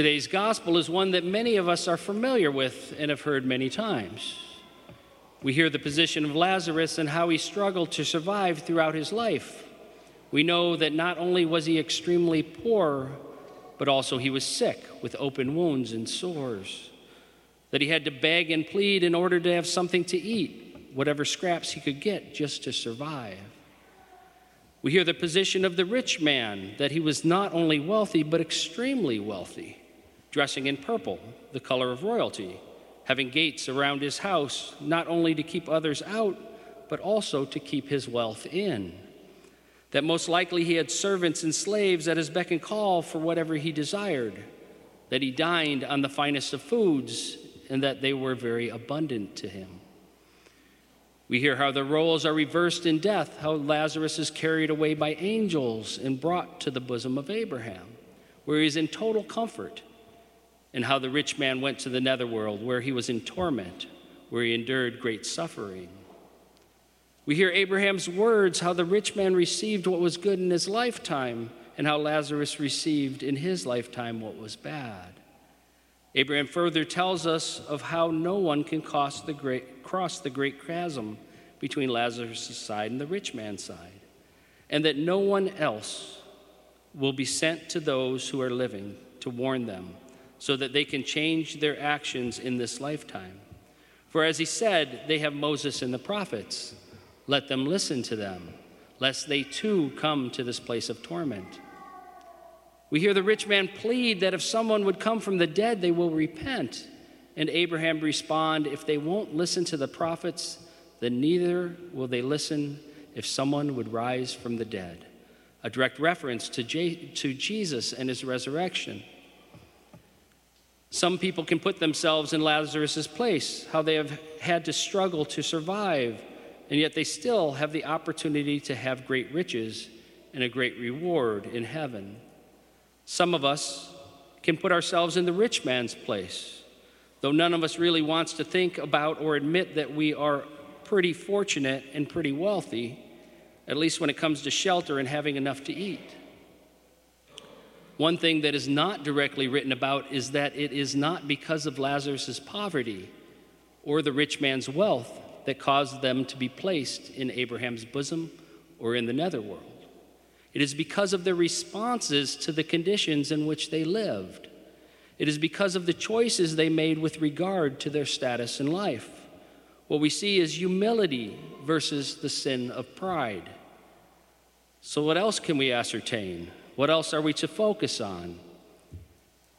Today's gospel is one that many of us are familiar with and have heard many times. We hear the position of Lazarus and how he struggled to survive throughout his life. We know that not only was he extremely poor, but also he was sick with open wounds and sores. That he had to beg and plead in order to have something to eat, whatever scraps he could get just to survive. We hear the position of the rich man, that he was not only wealthy, but extremely wealthy, dressing in purple, the color of royalty, having gates around his house, not only to keep others out, but also to keep his wealth in that most likely he had servants and slaves at his beck and call for whatever he desired, that he dined on the finest of foods, and that they were very abundant to him. We hear how the roles are reversed in death, how Lazarus is carried away by angels and brought to the bosom of Abraham, where he is in total comfort, and how the rich man went to the netherworld, where he was in torment, where he endured great suffering. We hear Abraham's words how the rich man received what was good in his lifetime, and how Lazarus received in his lifetime what was bad. Abraham further tells us of how no one can cross the great, cross the great chasm between Lazarus' side and the rich man's side, and that no one else will be sent to those who are living to warn them so that they can change their actions in this lifetime. For as he said, they have Moses and the prophets. Let them listen to them, lest they too come to this place of torment. We hear the rich man plead that if someone would come from the dead, they will repent. And Abraham respond, if they won't listen to the prophets, then neither will they listen if someone would rise from the dead. A direct reference to, to Jesus and his resurrection. Some people can put themselves in Lazarus' place, how they have had to struggle to survive, and yet they still have the opportunity to have great riches and a great reward in heaven. Some of us can put ourselves in the rich man's place, though none of us really wants to think about or admit that we are pretty fortunate and pretty wealthy, at least when it comes to shelter and having enough to eat. One thing that is not directly written about is that it is not because of Lazarus' poverty or the rich man's wealth that caused them to be placed in Abraham's bosom or in the netherworld. It is because of their responses to the conditions in which they lived. It is because of the choices they made with regard to their status in life. What we see is humility versus the sin of pride. So, what else can we ascertain? What else are we to focus on?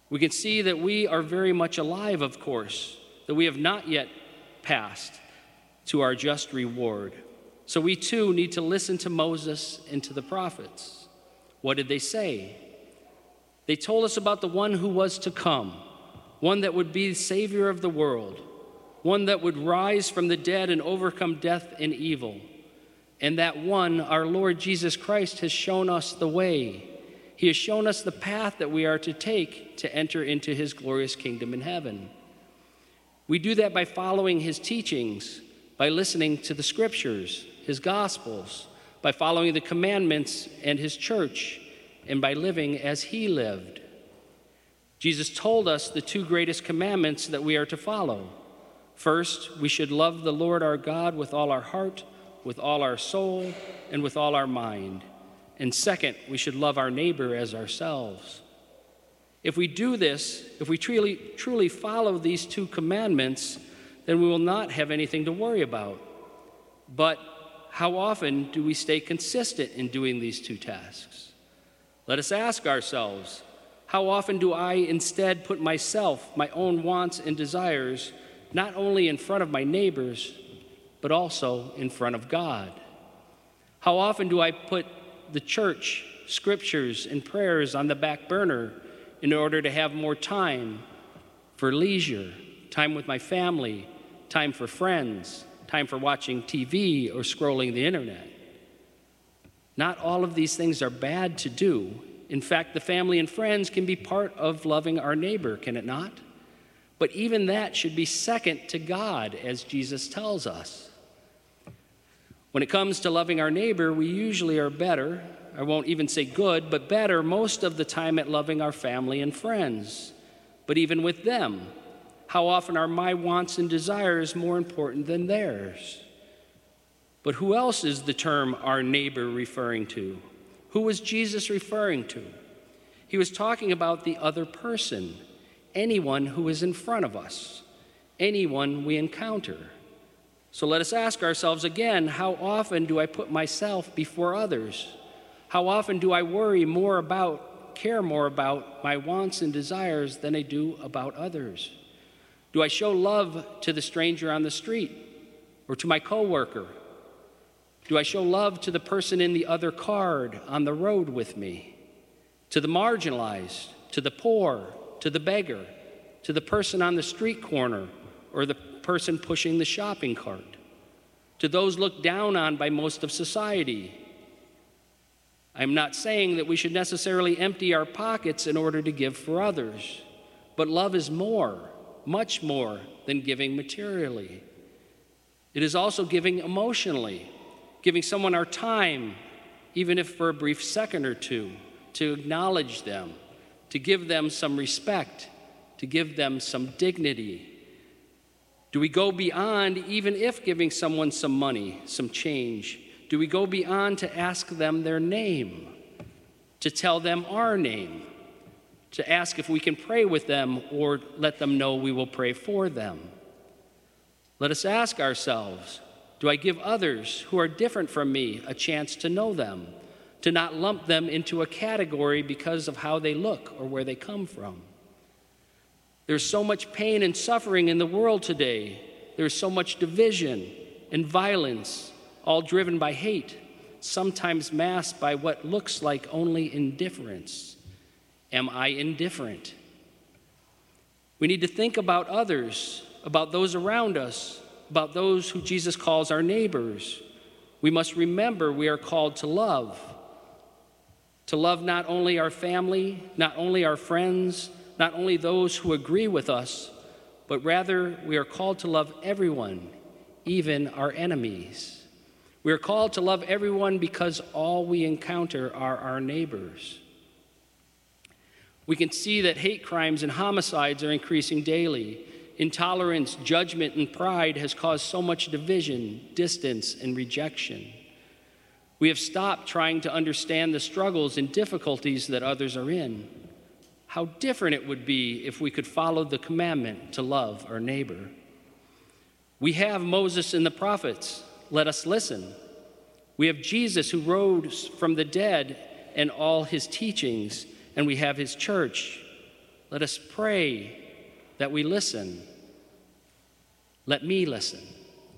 We can see that we are very much alive, of course, that we have not yet passed to our just reward. So we too need to listen to Moses and to the prophets. What did they say? They told us about the one who was to come, one that would be the Savior of the world, one that would rise from the dead and overcome death and evil. And that one, our Lord Jesus Christ, has shown us the way. He has shown us the path that we are to take to enter into his glorious kingdom in heaven. We do that by following his teachings by listening to the scriptures, his gospels, by following the commandments and his church, and by living as he lived. Jesus told us the two greatest commandments that we are to follow. First, we should love the Lord our God with all our heart, with all our soul, and with all our mind. And second, we should love our neighbor as ourselves. If we do this, if we truly, truly follow these two commandments, then we will not have anything to worry about. But how often do we stay consistent in doing these two tasks? Let us ask ourselves how often do I instead put myself, my own wants and desires, not only in front of my neighbors, but also in front of God? How often do I put the church, scriptures, and prayers on the back burner in order to have more time for leisure, time with my family, time for friends, time for watching TV or scrolling the internet. Not all of these things are bad to do. In fact, the family and friends can be part of loving our neighbor, can it not? But even that should be second to God, as Jesus tells us. When it comes to loving our neighbor, we usually are better, I won't even say good, but better most of the time at loving our family and friends. But even with them, how often are my wants and desires more important than theirs? But who else is the term our neighbor referring to? Who was Jesus referring to? He was talking about the other person, anyone who is in front of us, anyone we encounter. So let us ask ourselves again how often do I put myself before others? How often do I worry more about, care more about my wants and desires than I do about others? Do I show love to the stranger on the street or to my coworker? Do I show love to the person in the other card on the road with me? To the marginalized, to the poor, to the beggar, to the person on the street corner or the person pushing the shopping cart? To those looked down on by most of society I'm not saying that we should necessarily empty our pockets in order to give for others, but love is more, much more than giving materially. It is also giving emotionally, giving someone our time, even if for a brief second or two, to acknowledge them, to give them some respect, to give them some dignity. Do we go beyond even if giving someone some money, some change? Do we go beyond to ask them their name, to tell them our name, to ask if we can pray with them or let them know we will pray for them? Let us ask ourselves do I give others who are different from me a chance to know them, to not lump them into a category because of how they look or where they come from? There's so much pain and suffering in the world today. There's so much division and violence all driven by hate, sometimes masked by what looks like only indifference. Am I indifferent? We need to think about others, about those around us, about those who Jesus calls our neighbors. We must remember we are called to love. To love not only our family, not only our friends, not only those who agree with us, but rather we are called to love everyone, even our enemies. We are called to love everyone because all we encounter are our neighbors. We can see that hate crimes and homicides are increasing daily. Intolerance, judgment, and pride has caused so much division, distance, and rejection. We have stopped trying to understand the struggles and difficulties that others are in. How different it would be if we could follow the commandment to love our neighbor. We have Moses and the prophets let us listen. We have Jesus who rose from the dead and all his teachings, and we have his church. Let us pray that we listen. Let me listen.